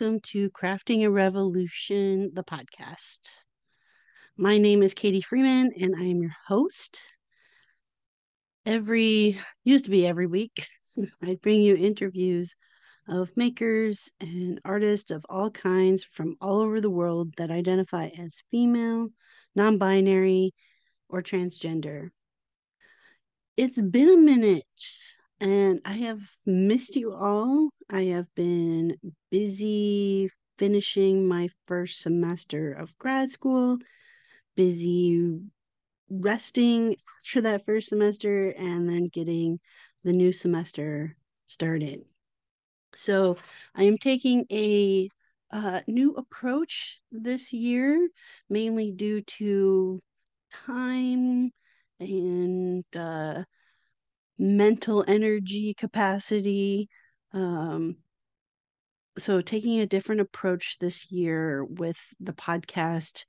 welcome to Crafting a Revolution, the podcast. My name is Katie Freeman and I am your host. Every, used to be every week, I bring you interviews of makers and artists of all kinds from all over the world that identify as female, non binary, or transgender. It's been a minute and I have missed you all. I have been busy finishing my first semester of grad school, busy resting for that first semester, and then getting the new semester started. So I am taking a uh, new approach this year, mainly due to time and uh, mental energy capacity. Um, so, taking a different approach this year with the podcast,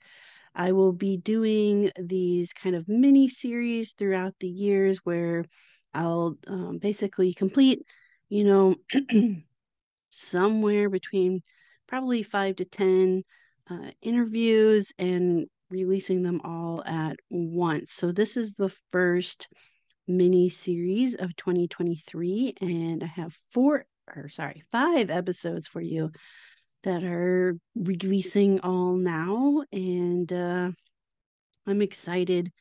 I will be doing these kind of mini series throughout the years where I'll um, basically complete, you know, somewhere between probably five to 10 uh, interviews and releasing them all at once. So, this is the first mini series of 2023 and I have four or sorry, five episodes for you that are releasing all now and uh I'm excited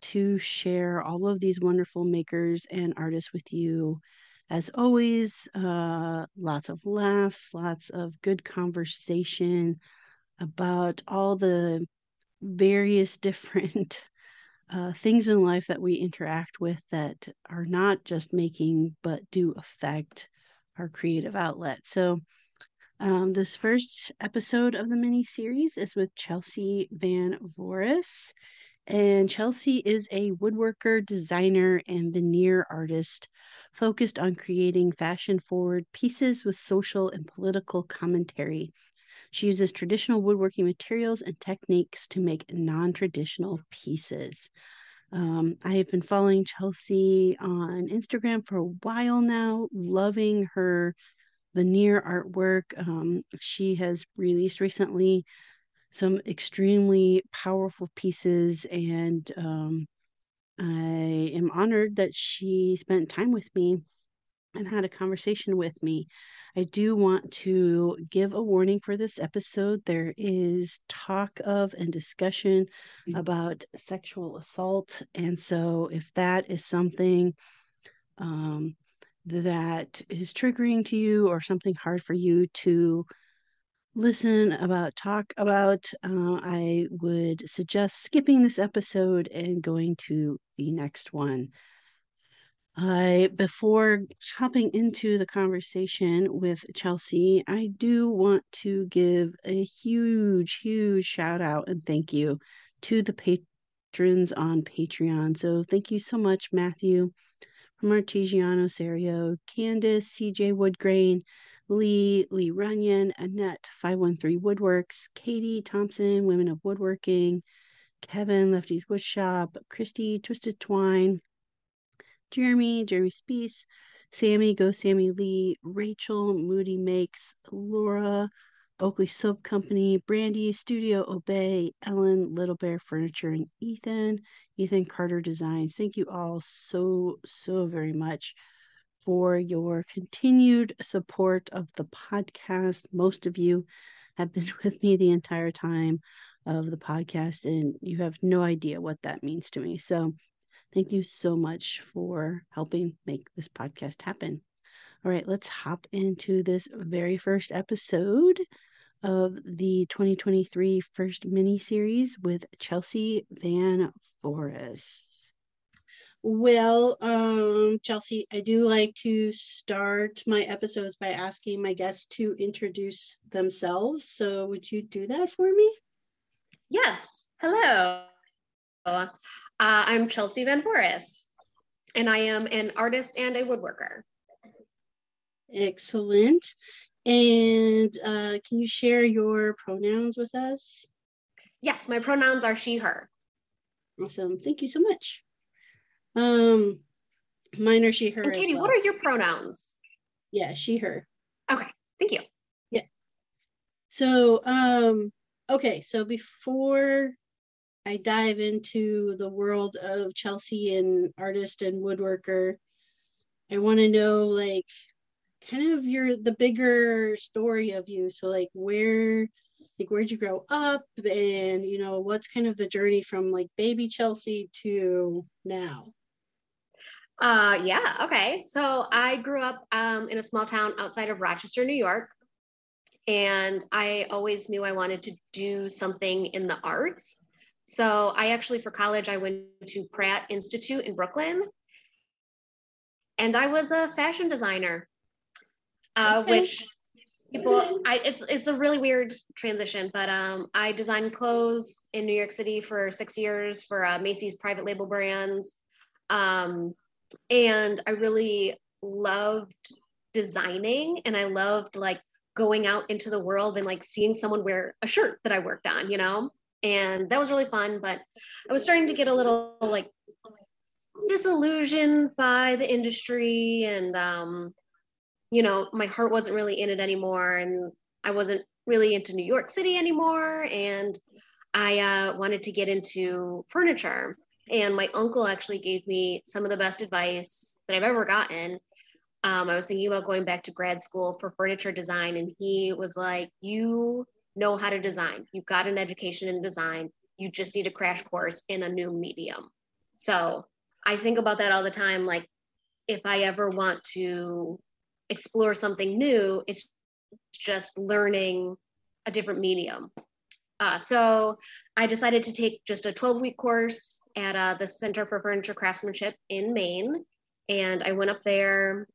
to share all of these wonderful makers and artists with you. As always, uh lots of laughs, lots of good conversation about all the various different uh, things in life that we interact with that are not just making but do affect our creative outlet. So, um, this first episode of the mini series is with Chelsea Van Voris. And Chelsea is a woodworker, designer, and veneer artist focused on creating fashion forward pieces with social and political commentary. She uses traditional woodworking materials and techniques to make non traditional pieces. Um, I have been following Chelsea on Instagram for a while now, loving her veneer artwork. Um, she has released recently some extremely powerful pieces, and um, I am honored that she spent time with me and had a conversation with me. I do want to give a warning for this episode. There is talk of and discussion about sexual assault. And so, if that is something um, that is triggering to you or something hard for you to listen about, talk about, uh, I would suggest skipping this episode and going to the next one. Before hopping into the conversation with Chelsea, I do want to give a huge, huge shout out and thank you to the patrons on Patreon. So thank you so much, Matthew from Artesiano Serio, Candace, CJ Woodgrain, Lee, Lee Runyon, Annette, 513 Woodworks, Katie Thompson, Women of Woodworking, Kevin, Lefty's Woodshop, Christy, Twisted Twine, Jeremy, Jeremy Spees, Sammy, Go Sammy Lee, Rachel, Moody Makes, Laura, Oakley Soap Company, Brandy, Studio Obey, Ellen, Little Bear Furniture, and Ethan, Ethan Carter Designs. Thank you all so, so very much for your continued support of the podcast. Most of you have been with me the entire time of the podcast, and you have no idea what that means to me. So, Thank you so much for helping make this podcast happen. All right, let's hop into this very first episode of the 2023 first mini series with Chelsea Van Forest. Well, um, Chelsea, I do like to start my episodes by asking my guests to introduce themselves. So, would you do that for me? Yes. Hello. Uh, I'm Chelsea Van Forest. and I am an artist and a woodworker. Excellent. And uh, can you share your pronouns with us? Yes, my pronouns are she, her. Awesome. Thank you so much. Um, mine are she, her. And Katie, well. what are your pronouns? Yeah, she, her. Okay, thank you. Yeah. So, um, okay, so before I dive into the world of Chelsea and artist and woodworker, I want to know like kind of your the bigger story of you. So like where like where'd you grow up and you know what's kind of the journey from like baby Chelsea to now? Uh yeah, okay. So I grew up um in a small town outside of Rochester, New York. And I always knew I wanted to do something in the arts. So I actually for college I went to Pratt Institute in Brooklyn. And I was a fashion designer uh, okay. which people I it's it's a really weird transition, but um I designed clothes in New York City for six years for uh, Macy's private label brands. Um and I really loved designing and I loved like going out into the world and like seeing someone wear a shirt that I worked on, you know? And that was really fun, but I was starting to get a little like disillusioned by the industry and um you know, my heart wasn't really in it anymore. And I wasn't really into New York City anymore. And I uh, wanted to get into furniture. And my uncle actually gave me some of the best advice that I've ever gotten. Um, I was thinking about going back to grad school for furniture design. And he was like, You know how to design, you've got an education in design. You just need a crash course in a new medium. So I think about that all the time. Like, if I ever want to explore something new. It's just learning a different medium. Uh, so I decided to take just a 12 week course at uh, the Center for Furniture Craftsmanship in Maine. And I went up there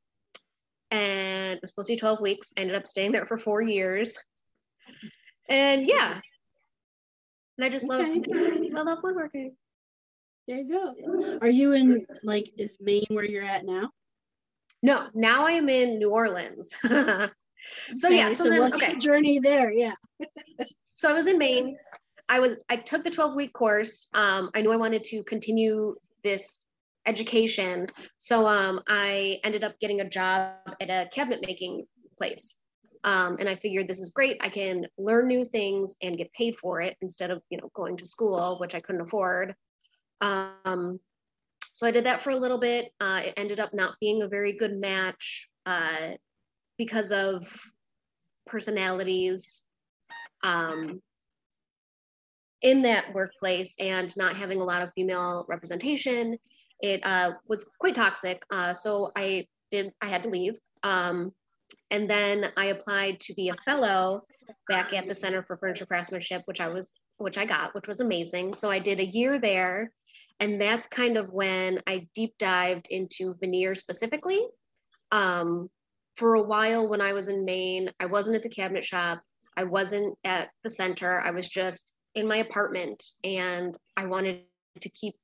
and it was supposed to be 12 weeks. I ended up staying there for four years. And yeah. And I just okay. love, I love woodworking. There you go. Are you in like is Maine where you're at now? No, now I am in New Orleans. so okay, yeah, so, so then okay. journey there, yeah. so I was in Maine. I was I took the 12 week course. Um, I knew I wanted to continue this education. So um, I ended up getting a job at a cabinet making place. Um, and I figured this is great. I can learn new things and get paid for it instead of you know going to school, which I couldn't afford. Um, so I did that for a little bit. Uh, it ended up not being a very good match uh, because of personalities um, in that workplace and not having a lot of female representation. It uh, was quite toxic. Uh, so I did. I had to leave. Um, and then I applied to be a fellow back at the Center for Furniture Craftsmanship, which I was, which I got, which was amazing. So I did a year there and that's kind of when I deep dived into veneer specifically. Um, for a while when I was in Maine, I wasn't at the cabinet shop, I wasn't at the center, I was just in my apartment and I wanted to keep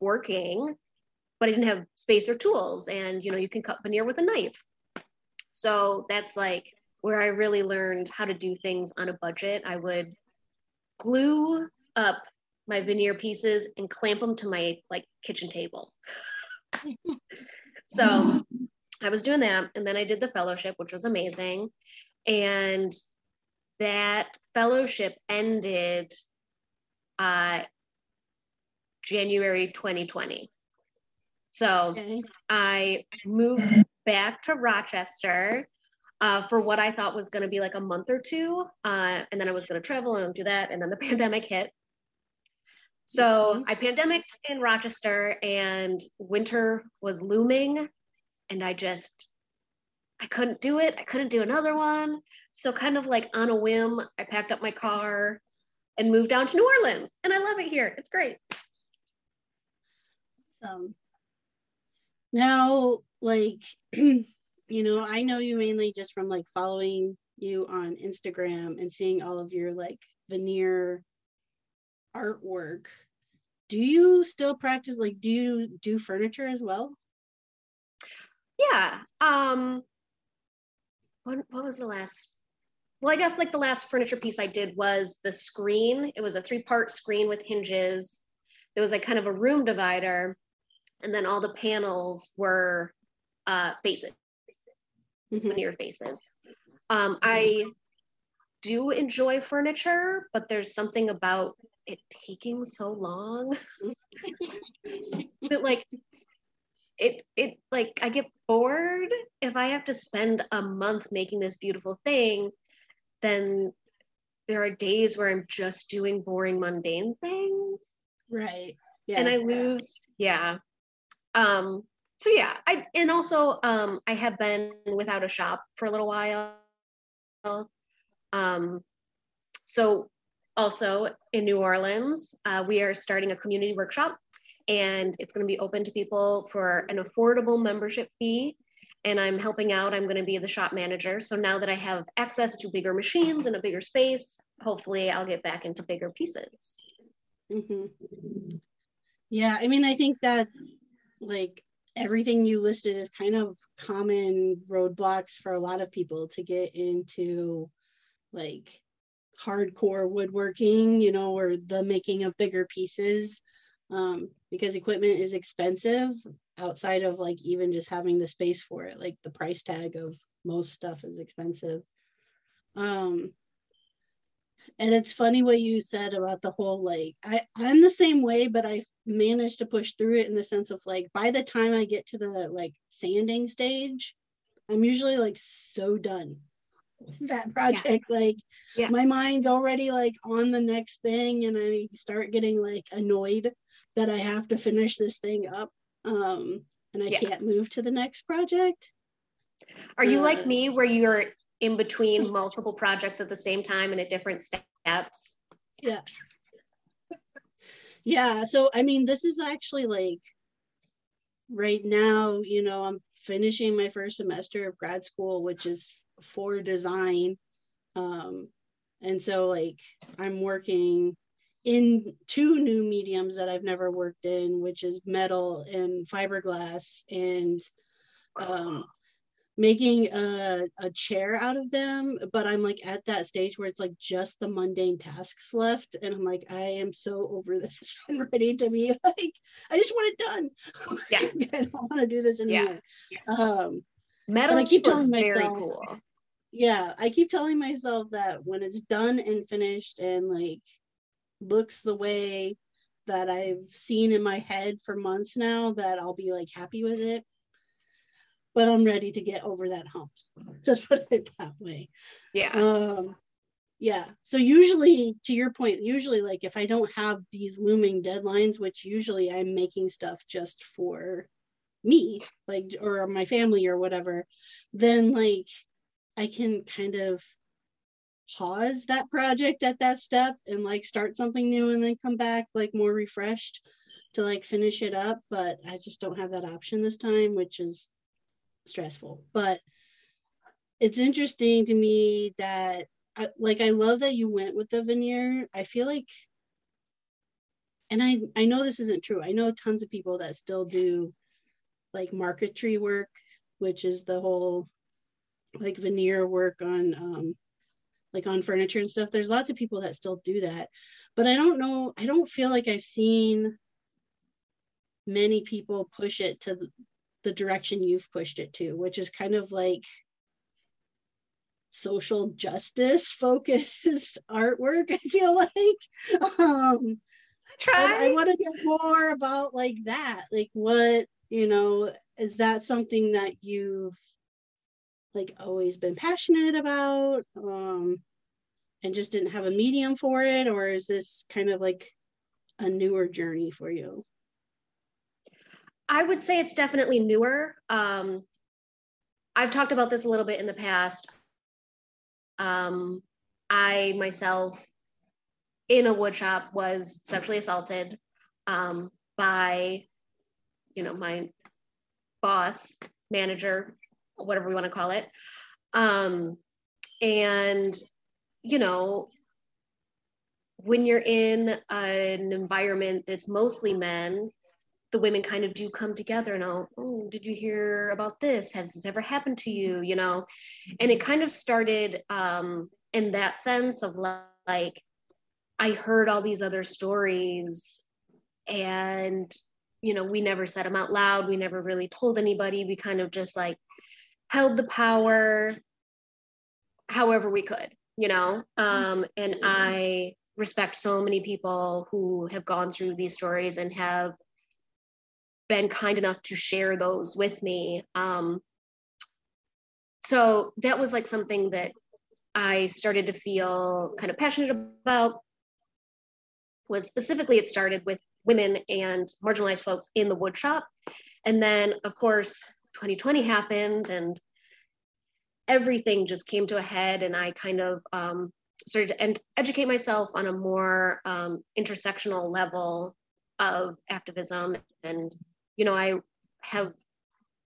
working, but I didn't have space or tools. And you know, you can cut veneer with a knife. So that's like where I really learned how to do things on a budget. I would glue up my veneer pieces and clamp them to my like kitchen table. so I was doing that. And then I did the fellowship, which was amazing. And that fellowship ended uh, January 2020. So okay. I moved back to Rochester uh, for what I thought was going to be like a month or two. Uh, and then I was going to travel and do that. And then the pandemic hit. So I pandemicked in Rochester and winter was looming and I just I couldn't do it. I couldn't do another one. So kind of like on a whim, I packed up my car and moved down to New Orleans. And I love it here. It's great. Awesome. Now, like, you know, I know you mainly just from like following you on Instagram and seeing all of your like veneer artwork do you still practice like do you do furniture as well yeah. Um, what, what was the last? Well, I guess like the last furniture piece I did was the screen. It was a three part screen with hinges. There was like kind of a room divider, and then all the panels were uh, faces, mm-hmm. veneer faces. Um, I do enjoy furniture, but there's something about it taking so long that like it it like I get bored if I have to spend a month making this beautiful thing, then there are days where I'm just doing boring mundane things. Right. Yeah. And I lose yeah. Um so yeah, I and also um I have been without a shop for a little while. Um so also in New Orleans, uh, we are starting a community workshop and it's going to be open to people for an affordable membership fee. And I'm helping out. I'm going to be the shop manager. So now that I have access to bigger machines and a bigger space, hopefully I'll get back into bigger pieces. Mm-hmm. Yeah, I mean, I think that like everything you listed is kind of common roadblocks for a lot of people to get into like hardcore woodworking, you know, or the making of bigger pieces um, because equipment is expensive outside of like even just having the space for it. Like the price tag of most stuff is expensive. Um, and it's funny what you said about the whole like I I'm the same way, but I managed to push through it in the sense of like by the time I get to the like sanding stage, I'm usually like so done with that project yeah. like yeah. my mind's already like on the next thing and i start getting like annoyed that i have to finish this thing up um and i yeah. can't move to the next project are you uh, like me where you're in between multiple projects at the same time and at different steps yeah yeah so i mean this is actually like right now you know i'm finishing my first semester of grad school which is for design. Um, and so like I'm working in two new mediums that I've never worked in, which is metal and fiberglass and um, making a, a chair out of them. But I'm like at that stage where it's like just the mundane tasks left. And I'm like, I am so over this. I'm ready to be like, I just want it done. Yeah. I don't want to do this anymore. Yeah. Um, metal I keep telling myself, very cool yeah i keep telling myself that when it's done and finished and like looks the way that i've seen in my head for months now that i'll be like happy with it but i'm ready to get over that hump. Just put it that way. Yeah. Um yeah. So usually to your point usually like if i don't have these looming deadlines which usually i'm making stuff just for me like or my family or whatever then like I can kind of pause that project at that step and like start something new and then come back like more refreshed to like finish it up. But I just don't have that option this time, which is stressful. But it's interesting to me that I, like I love that you went with the veneer. I feel like and I I know this isn't true. I know tons of people that still do like marquetry work, which is the whole like veneer work on um, like on furniture and stuff. There's lots of people that still do that, but I don't know. I don't feel like I've seen many people push it to the, direction you've pushed it to, which is kind of like social justice focused artwork. I feel like. Um, Try. I, I want to get more about like that. Like, what you know, is that something that you've like always been passionate about um, and just didn't have a medium for it or is this kind of like a newer journey for you i would say it's definitely newer um, i've talked about this a little bit in the past um, i myself in a woodshop, was sexually assaulted um, by you know my boss manager whatever we want to call it. Um, and, you know, when you're in an environment that's mostly men, the women kind of do come together and oh, oh did you hear about this? Has this ever happened to you? You know? And it kind of started um in that sense of like i heard all these other stories and you know we never said them out loud. We never really told anybody. We kind of just like held the power however we could you know? Um and i respect so many people who have gone through these stories and have been kind enough to share those with me. Um, so that was like something that I started to feel kind of passionate about. Was specifically, it started with women and marginalized folks in the woodshop. And then, of course, 2020 happened and everything just came to a head. And I kind of um, started to ed- educate myself on a more um, intersectional level of activism and you know, I have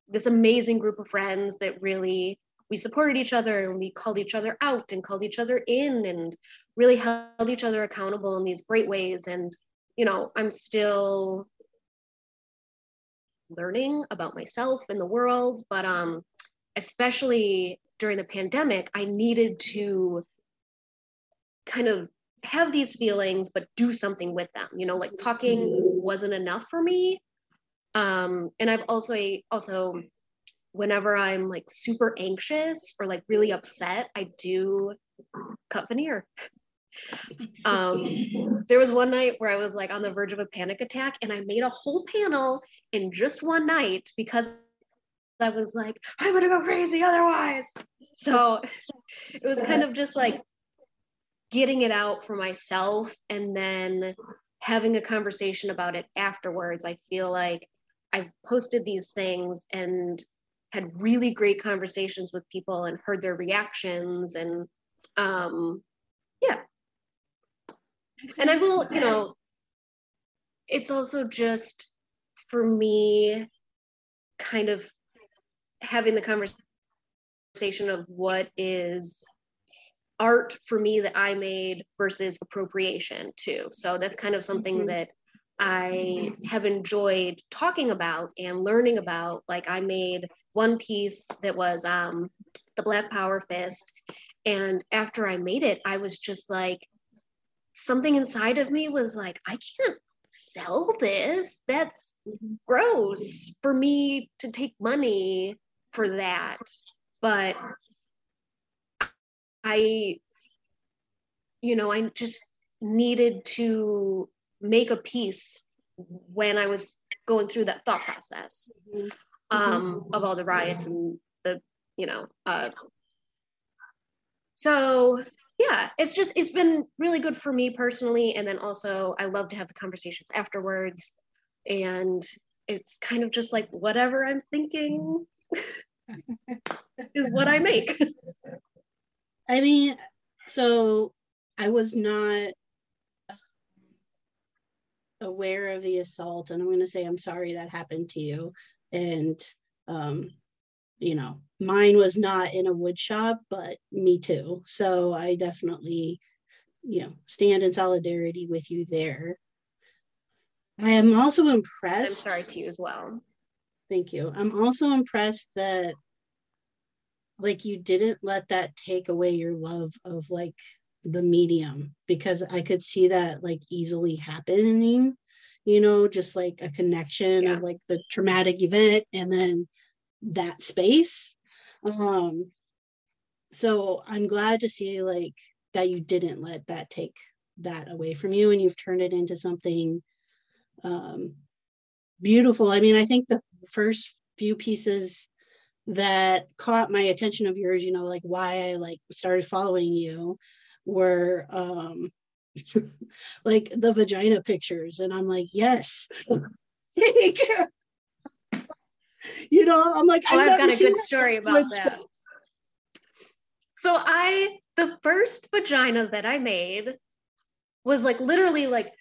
this amazing group of friends that really we supported each other and we called each other out and called each other in and really held each other accountable in these great ways. And you know i'm still learning about myself and the world but um especially during the pandemic i needed to kind of have these feelings but do something with them you know like talking wasn't enough for me um, and I've also also whenever I'm like super anxious or like really upset, I do cut veneer. um, there was one night where I was like on the verge of a panic attack, and I made a whole panel in just one night because I was like, I'm gonna go crazy otherwise. So it was kind of just like getting it out for myself and then having a conversation about it afterwards. I feel like I've posted these things and had really great conversations with people and heard their reactions and um yeah and i will you know it's also just for me kind of having the conversation of what is art for me that i made versus appropriation too so that's kind of something mm-hmm. that I have enjoyed talking about and learning about. Like I made one piece that was um, the Black Power Fist, and after I made it, I was just like, something inside of me was like, I can't sell this. That's gross for me to take money for that. But I, you know, I just needed to make a piece when I was going through that thought process mm-hmm. um, of all the riots and the, you know, uh, so yeah, it's just, it's been really good for me personally. And then also, I love to have the conversations afterwards. And it's kind of just like whatever I'm thinking is what I make. I mean, so I was not aware of the assault and i'm going to say i'm sorry that happened to you. And um you know mine was not in a wood shop but me too. So i definitely you know stand in solidarity with you there. I am also impressed i'm sorry to you as well. Thank you. I'm also impressed that like you didn't let that take away your love of like the medium because I could see that like easily happening, you know, just like a connection yeah. of like the traumatic event and then that space. Um so I'm glad to see like that you didn't let that take that away from you and you've turned it into something um beautiful. I mean, I think the first few pieces that caught my attention of yours, you know, like why I like started following you were um like the vagina pictures and i'm like yes. You know i'm like oh, i've, I've got a good story about that. so i the first vagina that i made was like literally like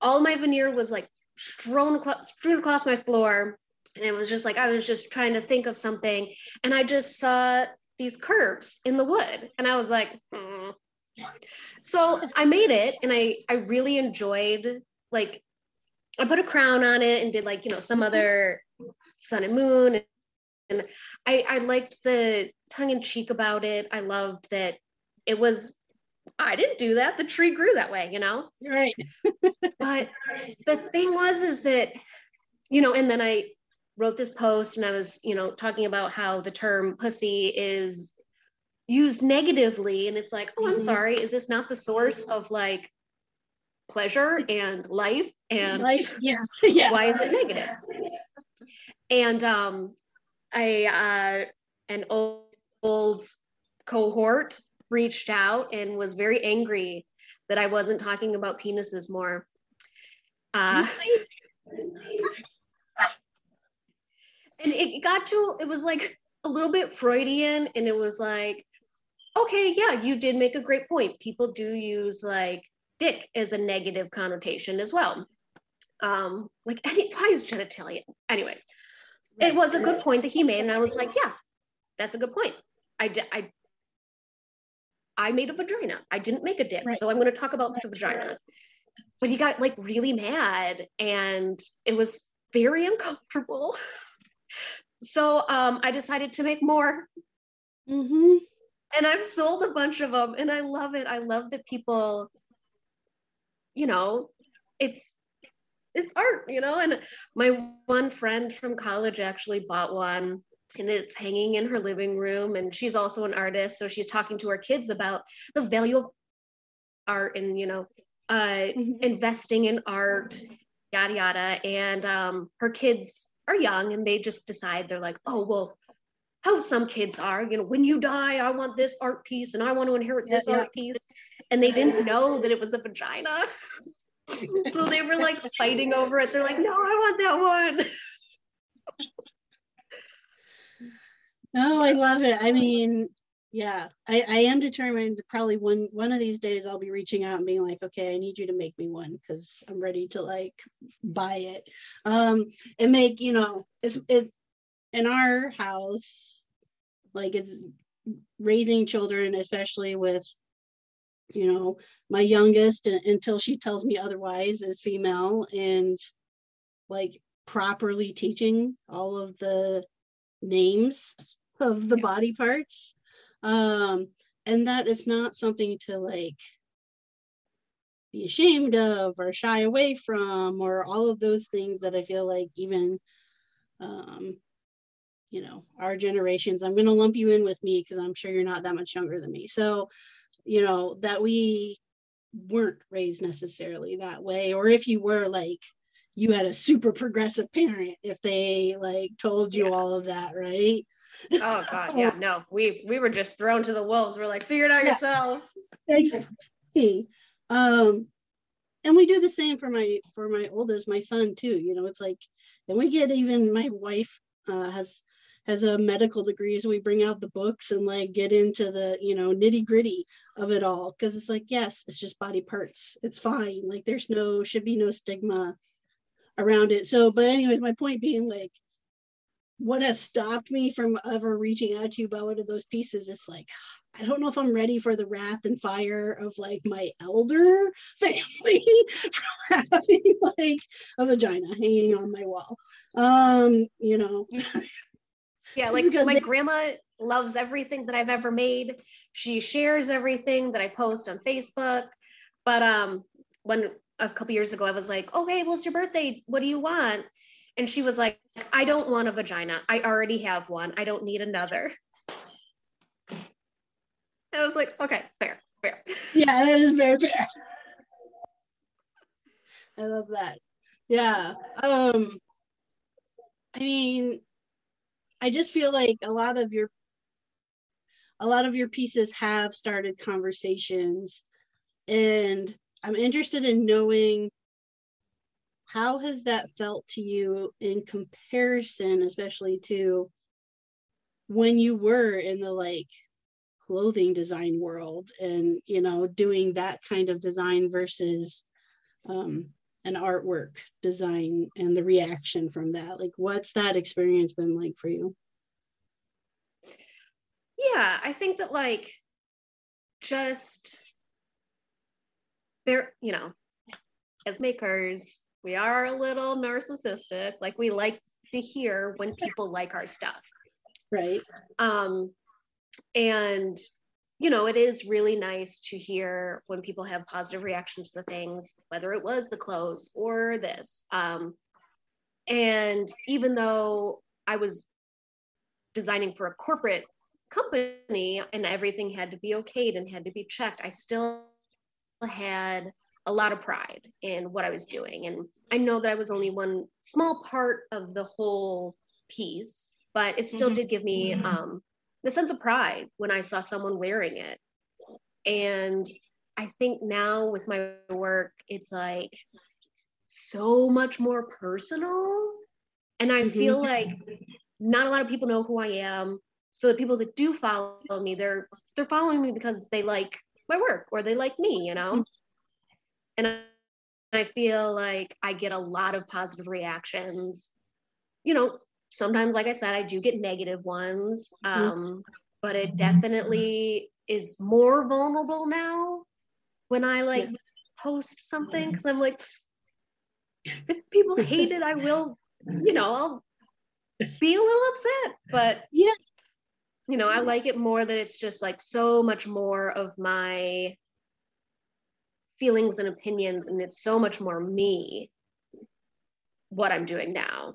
all my veneer was like strewn, strewn across my floor and it was just like i was just trying to think of something and i just saw these curves in the wood and i was like hmm, so I made it and I I really enjoyed like I put a crown on it and did like, you know, some other sun and moon. And I, I liked the tongue in cheek about it. I loved that it was, I didn't do that. The tree grew that way, you know? Right. but the thing was, is that, you know, and then I wrote this post and I was, you know, talking about how the term pussy is used negatively. And it's like, oh, I'm mm-hmm. sorry. Is this not the source of like pleasure and life and life yeah yeah why is it negative and um i uh an old, old cohort reached out and was very angry that i wasn't talking about penises more uh and it got to it was like a little bit freudian and it was like okay yeah you did make a great point people do use like dick is a negative connotation as well. Um, like any why is genitalia? Anyways, it was a good point that he made, and I was like, yeah, that's a good point. I did I I made a vagina. I didn't make a dick. Right. So I'm going to talk about the vagina. But he got like really mad and it was very uncomfortable. so um, I decided to make more. Mm-hmm. And I've sold a bunch of them and I love it. I love that people you know, it's it's art, you know. And my one friend from college actually bought one and it's hanging in her living room. And she's also an artist. So she's talking to her kids about the value of art and, you know, uh, mm-hmm. investing in art, yada, yada. And um, her kids are young and they just decide they're like, oh, well, how some kids are, you know, when you die, I want this art piece and I want to inherit this yeah, art piece and they didn't know that it was a vagina. so they were like fighting over it. They're like, no, I want that one. No, I love it. I mean, yeah, I, I am determined probably one one of these days I'll be reaching out and being like, okay, I need you to make me one because I'm ready to like buy it. Um and make, you know, it's it in our house, like it's raising children, especially with you know my youngest until she tells me otherwise is female and like properly teaching all of the names of the body parts. Um and that is not something to like be ashamed of or shy away from or all of those things that i feel like even um you know our generations i'm going to lump you in with me because i'm sure you're not that much younger than me so you know, that we weren't raised necessarily that way. Or if you were like, you had a super progressive parent if they like told you yeah. all of that, right? Oh god, yeah, no. We we were just thrown to the wolves. We're like, figure it out yeah. yourself. Exactly. Um and we do the same for my for my oldest, my son too. You know, it's like, and we get even my wife uh, has has a medical degree so we bring out the books and like get into the you know nitty gritty of it all because it's like yes it's just body parts. It's fine. Like there's no should be no stigma around it. So but anyways my point being like what has stopped me from ever reaching out to you about one of those pieces is like I don't know if I'm ready for the wrath and fire of like my elder family from having like a vagina hanging on my wall. Um, you know, Yeah, like my they- grandma loves everything that I've ever made. She shares everything that I post on Facebook. But um, when a couple years ago, I was like, "Oh, hey, what's your birthday? What do you want?" And she was like, "I don't want a vagina. I already have one. I don't need another." I was like, "Okay, fair, fair." Yeah, that is very fair. I love that. Yeah. Um I mean, I just feel like a lot of your a lot of your pieces have started conversations. And I'm interested in knowing how has that felt to you in comparison especially to when you were in the like clothing design world and you know doing that kind of design versus um, an artwork design and the reaction from that like what's that experience been like for you yeah i think that like just there you know as makers we are a little narcissistic. Like we like to hear when people like our stuff. Right. Um, and you know, it is really nice to hear when people have positive reactions to things, whether it was the clothes or this. Um, and even though I was designing for a corporate company and everything had to be okayed and had to be checked, I still had a lot of pride in what I was doing. And I know that I was only one small part of the whole piece, but it still mm-hmm. did give me mm-hmm. um, the sense of pride when I saw someone wearing it. And I think now with my work, it's like so much more personal. And I mm-hmm. feel like not a lot of people know who I am. So the people that do follow me, they're they're following me because they like my work or they like me, you know? Mm-hmm. And I feel like I get a lot of positive reactions. You know, sometimes, like I said, I do get negative ones, um, but it definitely is more vulnerable now when I like yeah. post something because I'm like, if people hate it, I will, you know, I'll be a little upset. But yeah, you know, I like it more that it's just like so much more of my feelings and opinions, and it's so much more me what I'm doing now.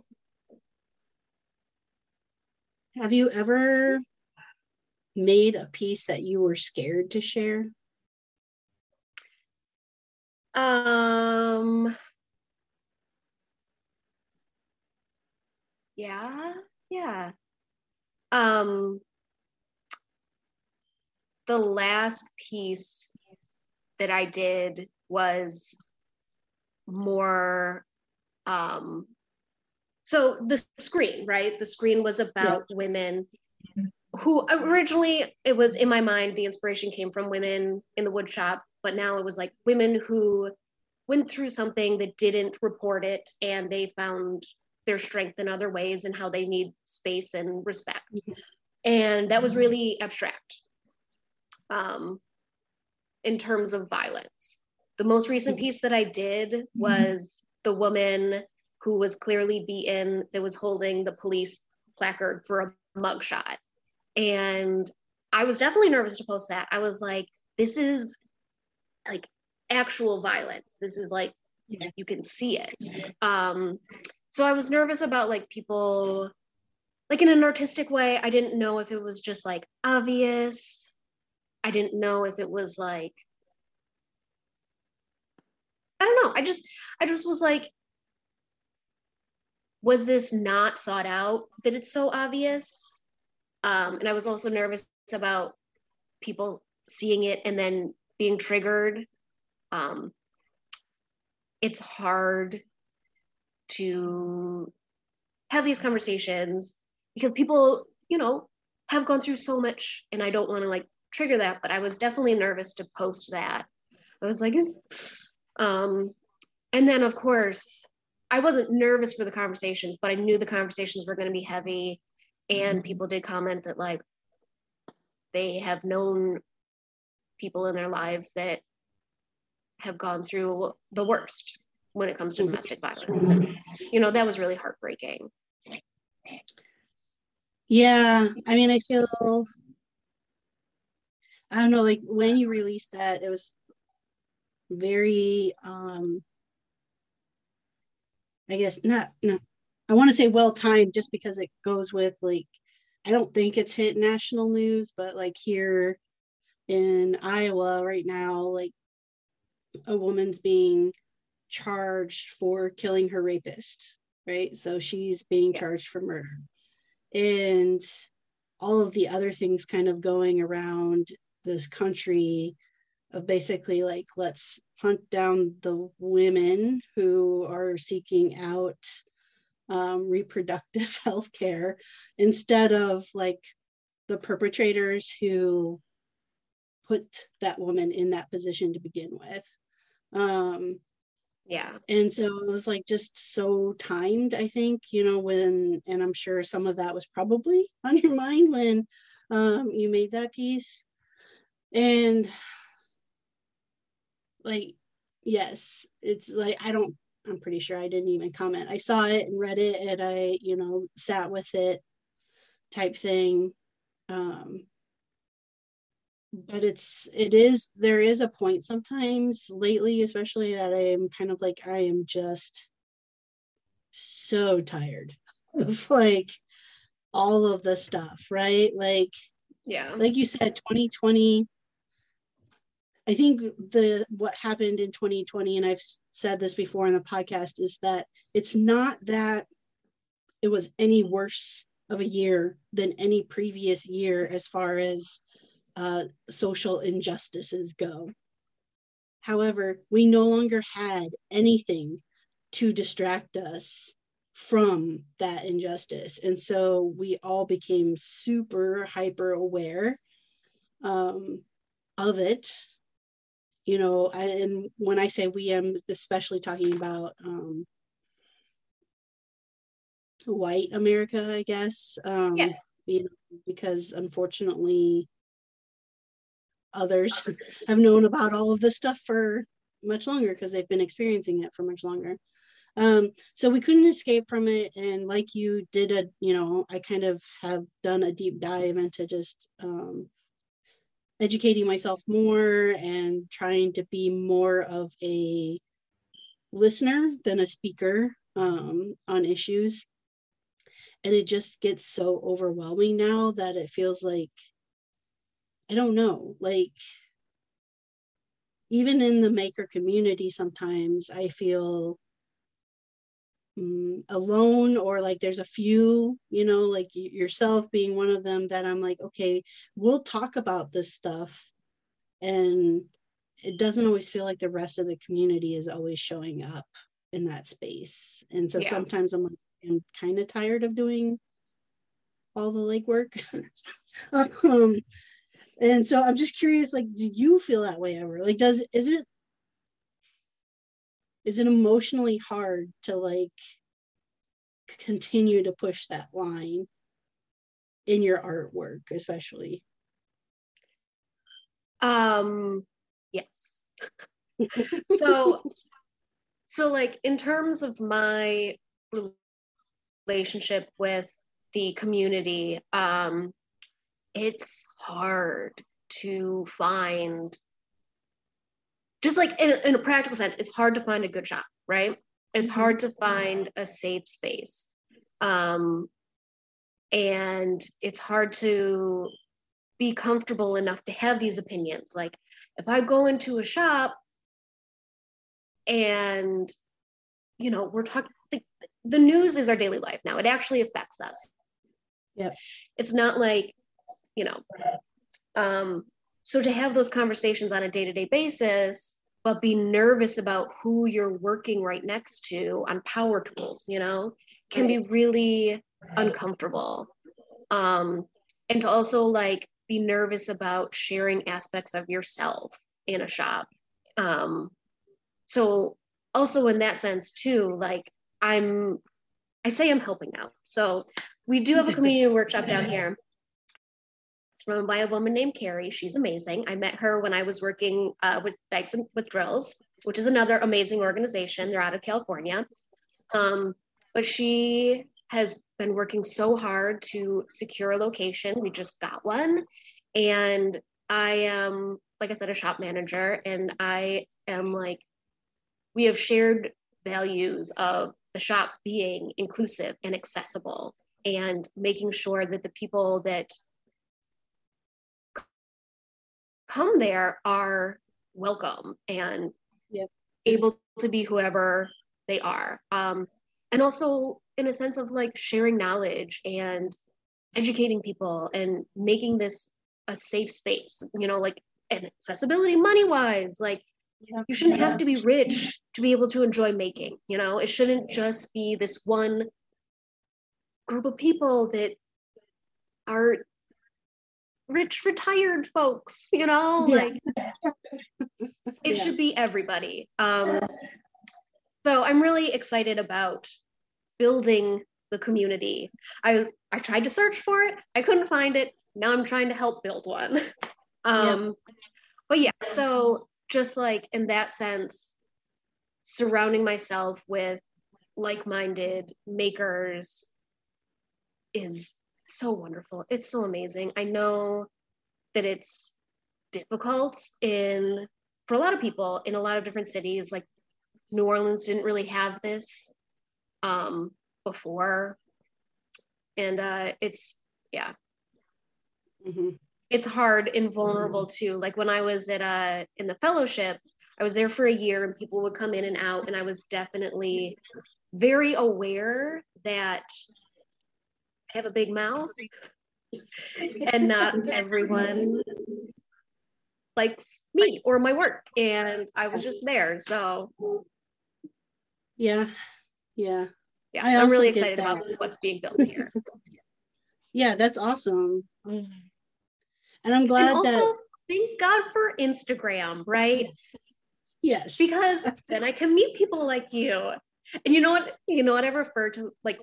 Have you ever made a piece that you were scared to share? Um Yeah, yeah. Um the last piece that I did was more um so the screen right the screen was about yeah. women who originally it was in my mind the inspiration came from women in the woodshop, but now it was like women who went through something that didn't report it and they found their strength in other ways and how they need space and respect mm-hmm. and that was really abstract um, in terms of violence. The most recent mm-hmm. piece that I did mm-hmm. was the woman who was clearly beaten that was holding the police placard for a mugshot. And I was definitely nervous to post that. I was like, this is like actual violence. This is like you can see it. Um, so I was nervous about like people like in an artistic way. I didn't know if it was just like obvious I didn't know if it was like I don't know. I just I just was like was this not thought out that it's so obvious? Um, and I was also nervous about people seeing it and then being triggered. Um, it's hard to have these conversations because people, you know, have gone through so much, and I don't want to like trigger that, but I was definitely nervous to post that. I was like, um, and then of course, I wasn't nervous for the conversations, but I knew the conversations were going to be heavy. And mm-hmm. people did comment that like they have known people in their lives that have gone through the worst when it comes to mm-hmm. domestic violence. And, you know, that was really heartbreaking. Yeah. I mean, I feel I don't know, like when you released that, it was very um I guess not no I want to say well timed just because it goes with like I don't think it's hit national news, but like here in Iowa right now, like a woman's being charged for killing her rapist, right? So she's being charged for murder. And all of the other things kind of going around this country of basically like let's hunt down the women who are seeking out um, reproductive health care instead of like the perpetrators who put that woman in that position to begin with. Um, yeah. and so it was like just so timed i think you know when and i'm sure some of that was probably on your mind when um, you made that piece. And like yes it's like i don't I'm pretty sure I didn't even comment. I saw it and read it and I, you know, sat with it type thing. Um, but it's it is there is a point sometimes lately especially that i am kind of like i am just so tired of like all of the stuff right like yeah like you said 2020 i think the what happened in 2020 and i've said this before in the podcast is that it's not that it was any worse of a year than any previous year as far as uh, social injustices go. However, we no longer had anything to distract us from that injustice. And so we all became super hyper aware um, of it. You know, I, and when I say we, I'm especially talking about um, white America, I guess. Um, yeah. You know, because unfortunately, others have known about all of this stuff for much longer because they've been experiencing it for much longer. Um, so we couldn't escape from it. And like you did a, you know, I kind of have done a deep dive into just um, educating myself more and trying to be more of a listener than a speaker um, on issues. And it just gets so overwhelming now that it feels like I don't know, like even in the maker community, sometimes I feel alone or like there's a few, you know, like yourself being one of them that I'm like, okay, we'll talk about this stuff. And it doesn't always feel like the rest of the community is always showing up in that space. And so yeah. sometimes I'm like, I'm kind of tired of doing all the legwork. um, and so i'm just curious like do you feel that way ever like does is it is it emotionally hard to like continue to push that line in your artwork especially? Um yes. So so like in terms of my relationship with the community um it's hard to find just like in, in, a practical sense it's hard to find a good shop right? It's mm-hmm. hard to find a safe space. Um, and it's hard to be comfortable enough to have these opinions. Like if i go into a shop and you know we're talking the, the news is our daily life now. It actually affects us. Yep. It's not like you know um, so to have those conversations on a day-to-day basis but be nervous about who you're working right next to on power tools you know can be really uncomfortable. Um, and to also like be nervous about sharing aspects of yourself in a shop. Um, so also in that sense too like i'm i say i'm helping out. So we do have a community workshop down here it's run by a woman named Carrie. She's amazing. I met her when I was working uh, with Dykes and with Drills, which is another amazing organization. They're out of California. Um, but she has been working so hard to secure a location. We just got one. And I am, like I said, a shop manager. And I am like, we have shared values of the shop being inclusive and accessible and making sure that the people that come there are welcome and yep. able to be whoever they are. Um, and also in a sense of like sharing knowledge and educating people and making this a safe space, you know, like and accessibility money wise, like yeah. you shouldn't have to be rich to be able to enjoy making, you know, it shouldn't just be this one group of people that are rich retired folks you know yeah. like it yeah. should be everybody um so i'm really excited about building the community i i tried to search for it i couldn't find it now i'm trying to help build one um yeah. but yeah so just like in that sense surrounding myself with like-minded makers is so wonderful. It's so amazing. I know that it's difficult in for a lot of people in a lot of different cities like New Orleans didn't really have this um before and uh it's yeah mm-hmm. it's hard and vulnerable mm-hmm. too like when i was at uh in the fellowship i was there for a year and people would come in and out and i was definitely very aware that have a big mouth and not everyone likes me or my work and i was just there so yeah yeah yeah, I am really excited about what's being built here. yeah, that's awesome. Mm-hmm. And I'm glad and also, that thank God for Instagram, right? Yes. yes. Because then I can meet people like you. And you know what? You know what I refer to like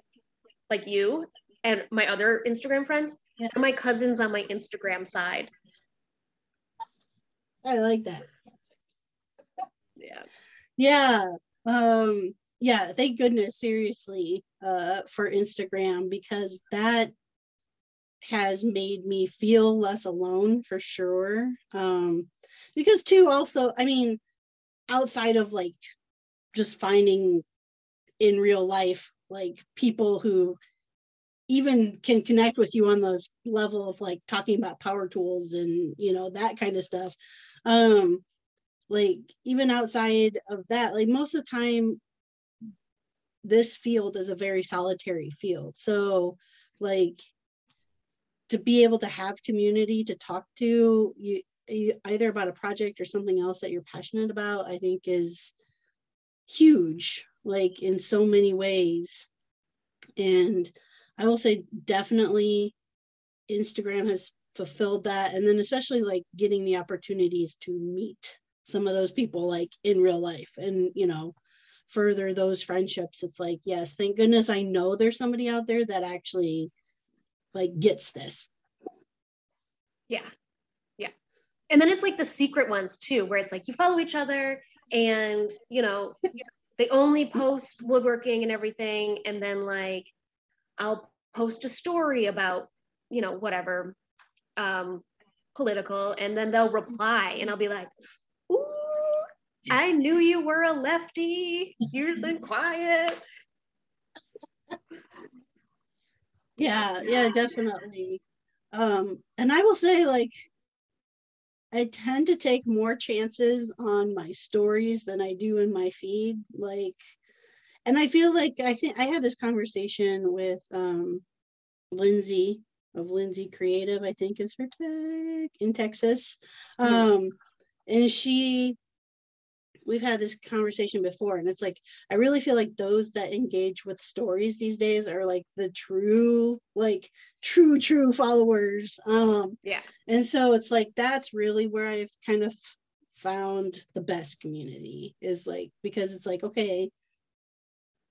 like you and my other Instagram friends? Yeah. my cousins on my Instagram side. I like that. Yeah. Yeah. Um yeah thank goodness seriously uh for instagram because that has made me feel less alone for sure um because too also i mean outside of like just finding in real life like people who even can connect with you on this level of like talking about power tools and you know that kind of stuff um like even outside of that like most of the time this field is a very solitary field. So, like, to be able to have community to talk to you, either about a project or something else that you're passionate about, I think is huge, like in so many ways. And I will say, definitely, Instagram has fulfilled that. And then, especially like getting the opportunities to meet some of those people like in real life and, you know, further those friendships. It's like yes thank goodness i know there's somebody out there that actually like gets this. Yeah. Yeah. And then it's like the secret ones too where it's like you follow each other and you know they only post woodworking and everything. And then like i'll post a story about you know whatever um political and then they'll reply and i'll be like ooh, I knew you were a lefty. You've been quiet. Yeah, yeah, definitely. Um, and I will say, like, I tend to take more chances on my stories than I do in my feed. Like, and I feel like I think I had this conversation with um, Lindsay of Lindsay Creative, I think is her tag in Texas. Um, and she we've had this conversation before and it's like i really feel like those that engage with stories these days are like the true like true true followers. Um yeah. and so it's like that's really where i've kind of found the best community is like because it's like okay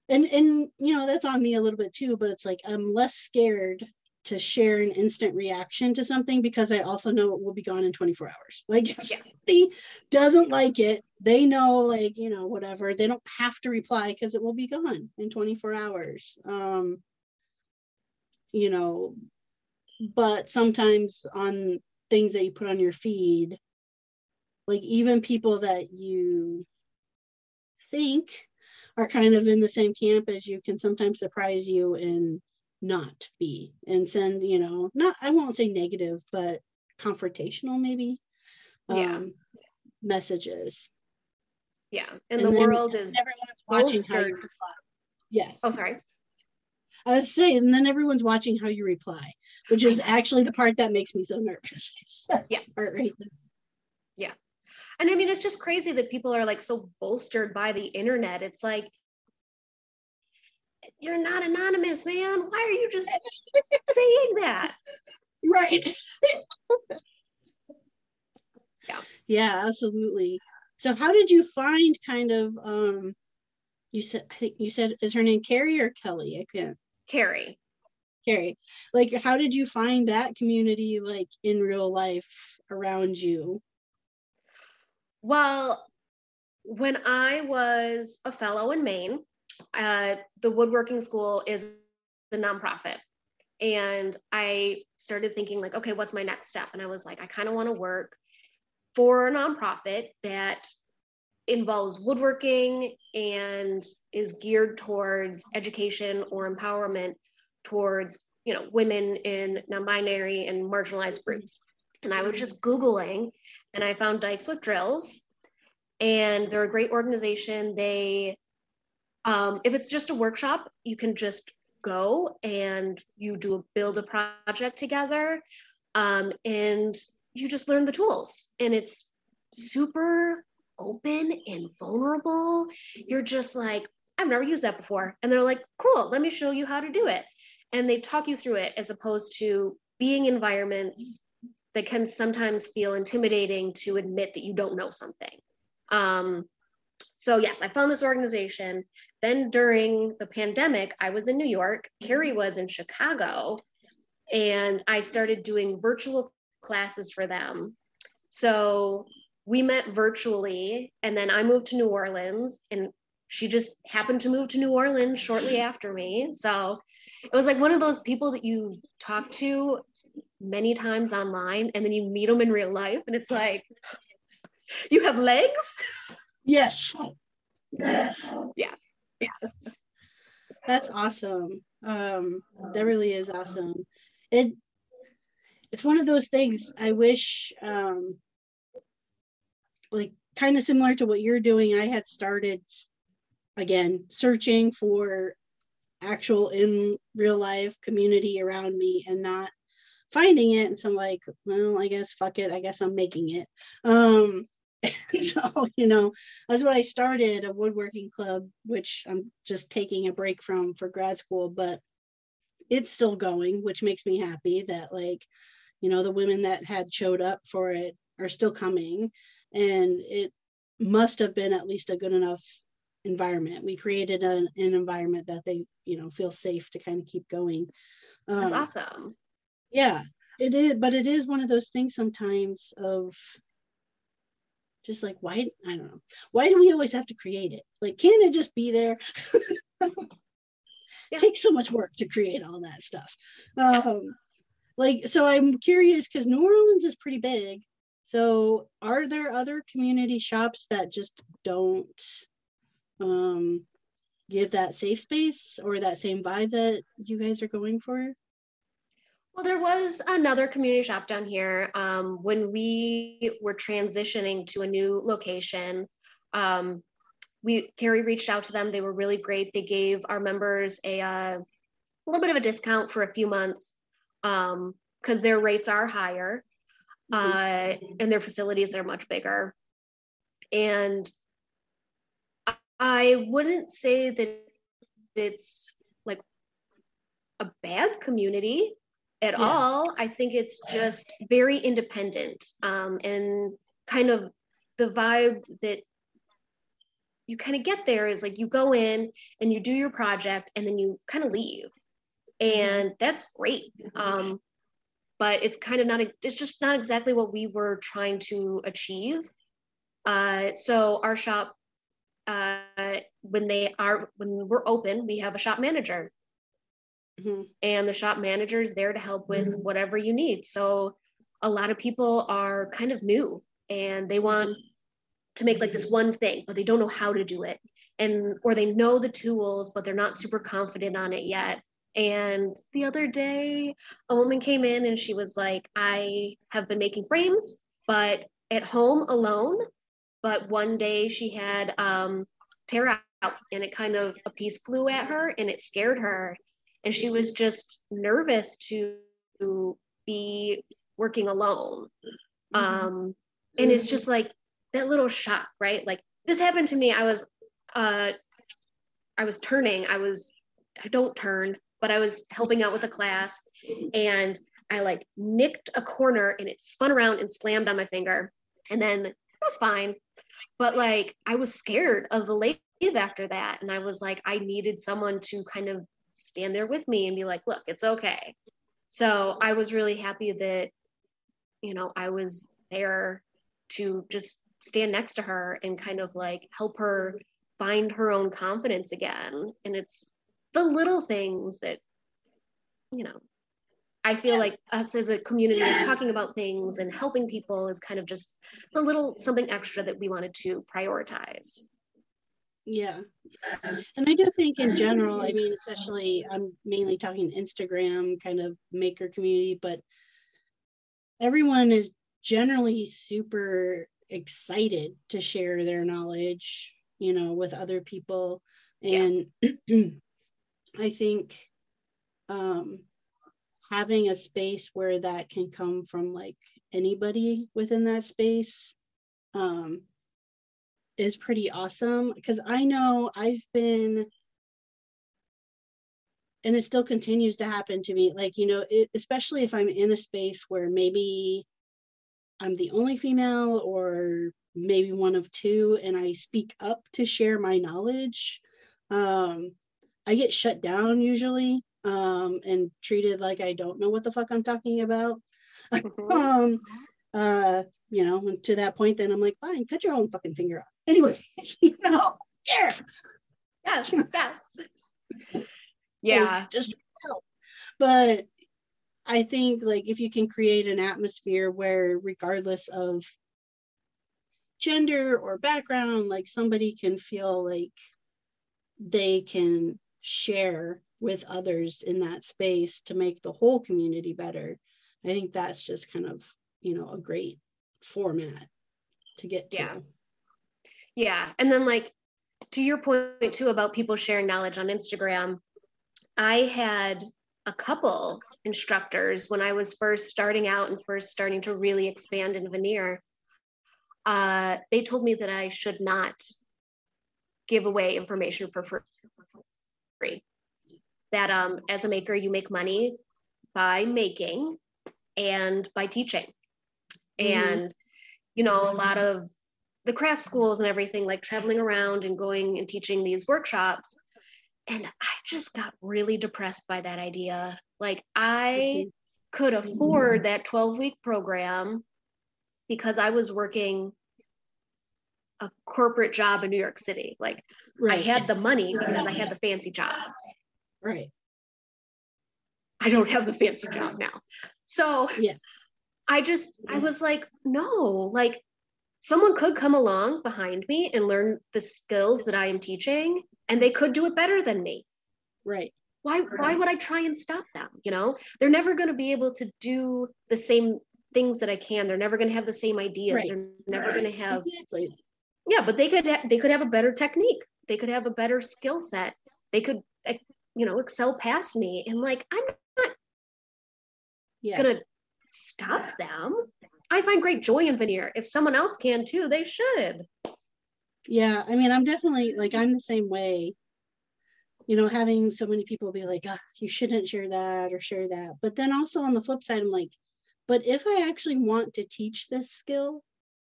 and and you know that's on me a little bit too but it's like i'm less scared to share an instant reaction to something because I also know it will be gone in 24 hours. Like if yeah. somebody doesn't like it, they know like, you know, whatever. They don't have to reply because it will be gone in 24 hours. Um, you know, but sometimes on things that you put on your feed, like even people that you think are kind of in the same camp as you can sometimes surprise you in not be and send you know not i won't say negative but confrontational maybe yeah. um, messages. Yeah. And, and the world is everyone's watching how you reply. Yes. Oh sorry. I was saying, and then everyone's watching how you reply, which is actually the part that makes me so nervous. yeah. Part right there. And I mean, it's just crazy that people are like so bolstered by the internet. It's like you're not anonymous, man. Why are you just saying that? Right. yeah. Yeah, absolutely. So how did you find kind of um you said I think you said is her name Carrie or Kelly? I can't Carrie. Carrie. Like how did you find that community like in real life around you? Well, when I was a fellow in Maine, uh, the woodworking school is a nonprofit. And I started thinking, like, okay, what's my next step? And I was like, I kind of want to work for a nonprofit that involves woodworking and is geared towards education or empowerment towards you know women in non-binary and marginalized groups and i was just googling and i found dykes with drills. And they're a great organization. They um, if it's just a workshop you can just go and you do a build a project together. Um, and you just learn the tools. And it's super open and vulnerable. You're just like i've never used that before. And they're like cool let me show you how to do it. And they talk you through it as opposed to being environments that can sometimes feel intimidating to admit that you don't know something. Um, so yes i found this organization. Then during the pandemic i was in new york carrie was in chicago and i started doing virtual classes for them. So we met virtually and then i moved to new orleans and she just happened to move to new orleans shortly after me. So it was like one of those people that you talk to many times online and then you meet them in real life and it's like you have legs? Yes. Yes. Yeah. Yeah. That's awesome. Um that really is awesome. It it's one of those things i wish um like kind of similar to what you're doing i had started again searching for actual in real life community around me and not finding it and so i'm like well i guess fuck it i guess i'm making it. Um so you know that's what i started a woodworking club which i'm just taking a break from for grad school but it's still going which makes me happy that like you know the women that had showed up for it are still coming and it must have been at least a good enough environment. We created an, an environment that they you know feel safe to kind of keep going. Um, that's awesome yeah it is but it is one of those things sometimes of just like why i don't know. Why do we always have to create it? Like can't it just be there? Yeah. takes so much work to create all that stuff. Um like so i'm curious because new orleans is pretty big. So are there other community shops that just don't um give that safe space or that same vibe that you guys are going for well, there was another community shop down here um, when we were transitioning to a new location. Um, we Carrie reached out to them. They were really great. They gave our members a, uh, a little bit of a discount for a few months because um, their rates are higher uh, and their facilities are much bigger. And I wouldn't say that it's like a bad community at yeah. all. I think it's just very independent um, and kind of the vibe that you kind of get there is like you go in and you do your project and then you kind of leave. Mm-hmm. And that's great. Um, but it's kind of not, it's just not exactly what we were trying to achieve. Uh, so our shop, uh, when they are, when we're open, we have a shop manager Mm-hmm. And the shop manager is there to help with mm-hmm. whatever you need. So a lot of people are kind of new and they want to make like this one thing, but they don't know how to do it. And or they know the tools, but they're not super confident on it yet. And the other day, a woman came in and she was like, I have been making frames, but at home alone. But one day she had um, tear out and it kind of a piece flew at her and it scared her and she was just nervous to be working alone. Mm-hmm. um and it's just like that little shock right? Like this happened to me. I was uh i was turning. I was i don't turn but i was helping out with a class. And i like nicked a corner and it spun around and slammed on my finger. And then it was fine. But like i was scared of the lathe after that. And i was like i needed someone to kind of stand there with me and be like, look, it's okay. So I was really happy that, you know, I was there to just stand next to her and kind of like help her find her own confidence again. And it's the little things that, you know, I feel yeah. like us as a community talking about things and helping people is kind of just a little something extra that we wanted to prioritize. Yeah. And I do think in general, I mean, especially I'm mainly talking Instagram kind of maker community, but everyone is generally super excited to share their knowledge, you know, with other people. And yeah. I think um, having a space where that can come from like anybody within that space um, is pretty awesome because I know I've been and it still continues to happen to me like you know it, especially if i'm in a space where maybe i'm the only female or maybe one of two and i speak up to share my knowledge um, i get shut down usually um, and treated like i don't know what the fuck i'm talking about mm-hmm. um, uh, you know and to that point then i'm like fine cut your own fucking finger off anyway you know yeah. Yes yes yeah. like, just help. But i think like if you can create an atmosphere where regardless of gender or background like somebody can feel like they can share with others in that space to make the whole community better i think that's just kind of you know a great format to get to. Yeah yeah and then like to your point too about people sharing knowledge on instagram I had a couple instructors when I was first starting out and first starting to really expand in veneer. Uh, they told me that I should not give away information for free. That um, as a maker, you make money by making and by teaching. Mm-hmm. And, you know, a lot of the craft schools and everything, like traveling around and going and teaching these workshops, and I just got really depressed by that idea. Like I could afford that 12 week program because I was working a corporate job in New York City. Like right. I had the money because I had the fancy job. Right. I don't have the fancy job now. So yes. I just I was like, no, like someone could come along behind me and learn the skills that I am teaching and they could do it better than me. Right. Why why would I try and stop them? You know, they're never going to be able to do the same things that I can. They're never going to have the same ideas. Right. They're never right. going to have exactly. Yeah, but they could ha- they could have a better technique. They could have a better skill set. They could you know, excel past me and like I'm not yeah. going to stop them. I find great joy in veneer. If someone else can too, they should. Yeah i mean i'm definitely like i'm the same way. You know having so many people be like oh, you shouldn't share that or share that. But then also on the flip side i'm like but if i actually want to teach this skill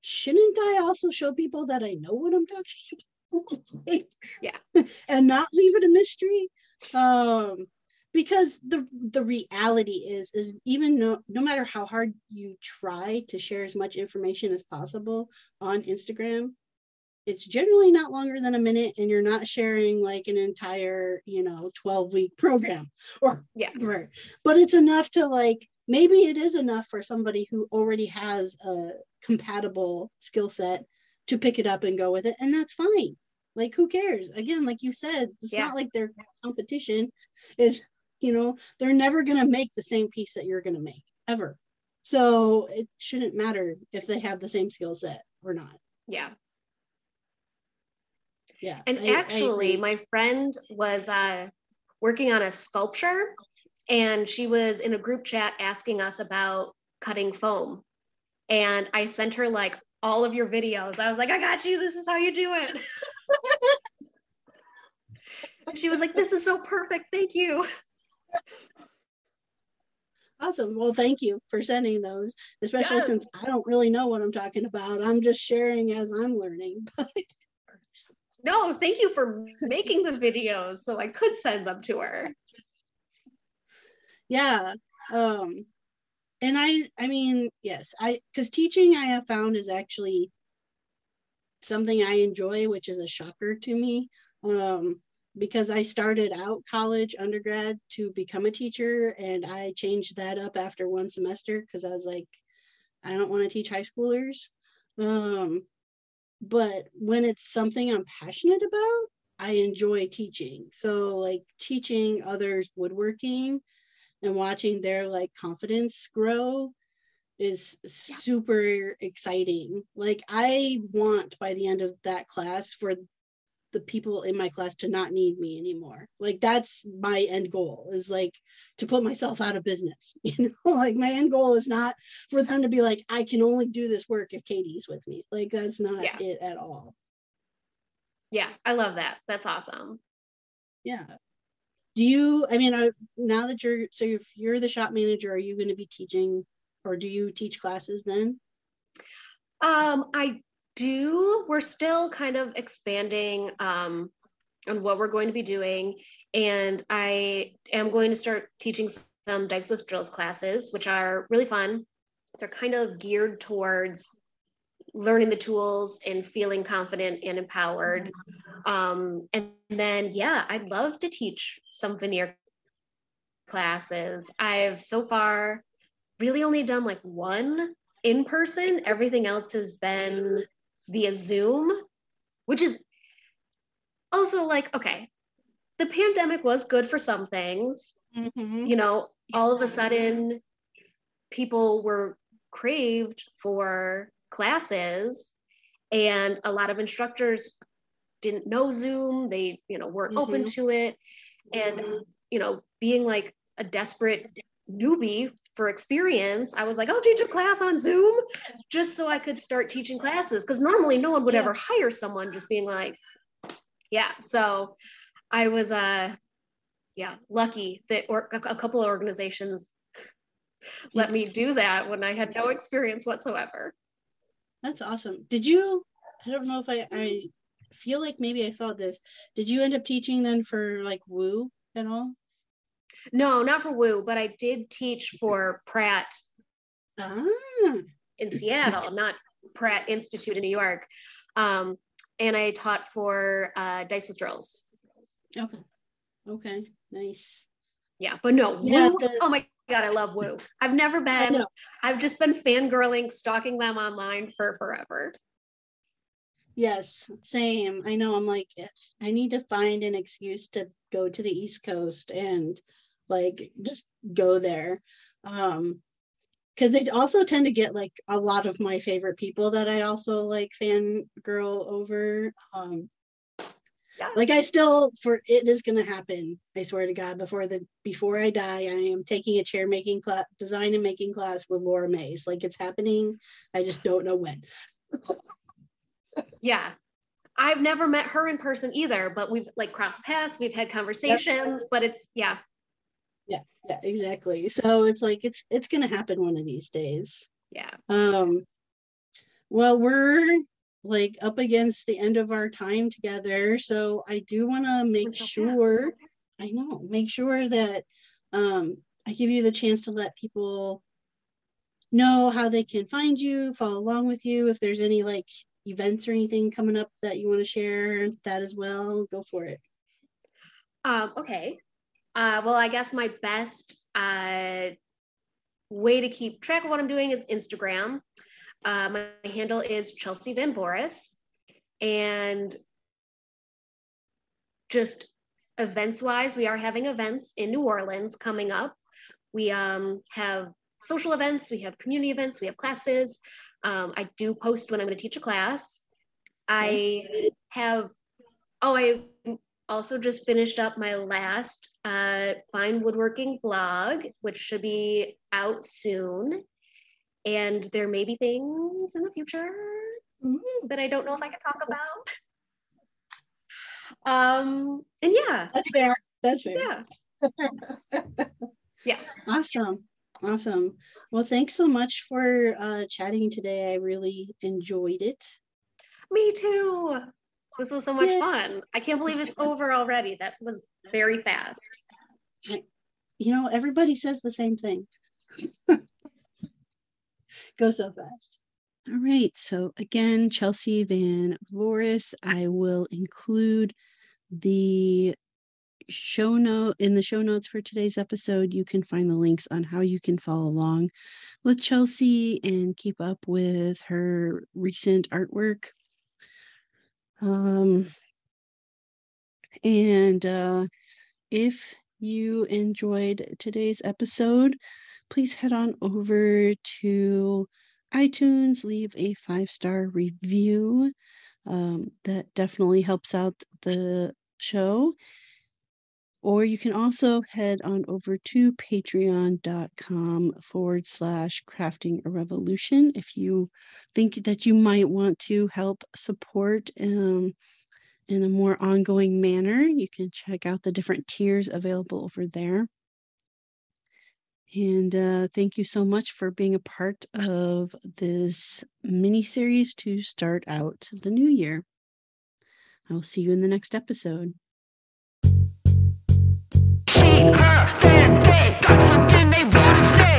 shouldn't i also show people that i know what i'm talking about? Yeah. And not leave it a mystery? Um because the the reality is is even no no matter how hard you try to share as much information as possible on instagram it's generally not longer than a minute and you're not sharing like an entire you know 12 week program or yeah. right but it's enough to like maybe it is enough for somebody who already has a compatible skill set to pick it up and go with it and that's fine. Like who cares? Again like you said it's yeah. not like their competition is you know they're never going to make the same piece that you're going to make ever. So it shouldn't matter if they have the same skill set or not. Yeah. Yeah and I, actually I my friend was uh, working on a sculpture and she was in a group chat asking us about cutting foam. And i sent her like all of your videos. I was like i got you. This is how you do it. She was like this is so perfect. Thank you Awesome. Well, thank you for sending those, especially yes. since I don't really know what I'm talking about. I'm just sharing as I'm learning. But no, thank you for making the videos so I could send them to her. Yeah. Um, and I, I mean, yes, I, because teaching I have found is actually something I enjoy, which is a shocker to me. Um, because I started out college undergrad to become a teacher and I changed that up after one semester because I was like, I don't want to teach high schoolers. Um, but when it's something I'm passionate about, I enjoy teaching. So like teaching others woodworking and watching their like confidence grow is super exciting. Like I want by the end of that class for the people in my class to not need me anymore. Like that's my end goal is like to put myself out of business. You know, like my end goal is not for them to be like, I can only do this work if Katie's with me. Like that's not yeah. it at all. Yeah, I love that. That's awesome. Yeah. Do you, I mean, now that you're, so if you're the shop manager, are you going to be teaching or do you teach classes then? Um, I do. We're still kind of expanding um, on what we're going to be doing. And I am going to start teaching some Dykes with Drills classes, which are really fun. They're kind of geared towards learning the tools and feeling confident and empowered. Um, and then, yeah, I'd love to teach some veneer classes. I've so far really only done like one in person. Everything else has been via Zoom, which is also like, okay, the pandemic was good for some things. Mm-hmm. You know, all of a sudden, people were craved for classes, and a lot of instructors didn't know Zoom. They, you know, weren't mm-hmm. open to it. And, you know, being like a desperate newbie for experience, I was like, I'll teach a class on Zoom just so I could start teaching classes. Because normally no one would yeah. ever hire someone just being like, yeah. So I was, uh, yeah, lucky that or- a couple of organizations let me do that when I had no experience whatsoever. That's awesome. Did you? I don't know if I, I feel like maybe I saw this. Did you end up teaching then for like Woo at all? No, not for Woo, but I did teach for Pratt ah. in Seattle, not Pratt Institute in New York. Um, and I taught for uh, Dykes with Drills. Okay. Okay. Nice. Yeah, but no, yeah, Woo. The- oh my God, I love Woo. I've never been. I've just been fangirling, stalking them online for forever. Yes, same. I know. I'm like, I need to find an excuse to go to the East Coast and like just go there um because they also tend to get like a lot of my favorite people that i also like fangirl over um yeah. like i still for it is going to happen i swear to god before the before i die i am taking a chair making class design and making class with laura mays like it's happening i just don't know when yeah i've never met her in person either but we've like crossed paths we've had conversations yep. but it's yeah yeah yeah exactly so it's like it's it's gonna happen one of these days yeah um well we're like up against the end of our time together so i do want to make so sure fast. i know make sure that um i give you the chance to let people know how they can find you follow along with you if there's any like events or anything coming up that you want to share that as well go for it um okay uh, well, I guess my best uh, way to keep track of what I'm doing is Instagram. Uh, my, my handle is Chelsea Van Voris. And just events wise, we are having events in New Orleans coming up. We um, have social events, we have community events, we have classes. Um, I do post when I'm going to teach a class. I have, oh, I also just finished up my last uh, fine woodworking blog, which should be out soon. And there may be things in the future that I don't know if I can talk about. Um, and yeah, that's fair. That's fair. Yeah. yeah. Awesome. Awesome. Well, thanks so much for uh, chatting today. I really enjoyed it. Me too. This was so much yes. fun. I can't believe it's over already. That was very fast. You know, everybody says the same thing. Go so fast. All right. So again, Chelsea Van Voris, I will include the show note in the show notes for today's episode. You can find the links on how you can follow along with Chelsea and keep up with her recent artwork. Um, and uh, if you enjoyed today's episode, please head on over to iTunes, leave a five star review. Um, that definitely helps out the show. Or you can also head on over to patreon.com forward slash crafting a revolution if you think that you might want to help support um, in a more ongoing manner. You can check out the different tiers available over there. And uh, thank you so much for being a part of this mini series to start out the new year. I'll see you in the next episode.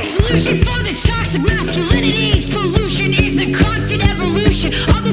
Solution for the Toxic masculinity. pollution is the constant evolution of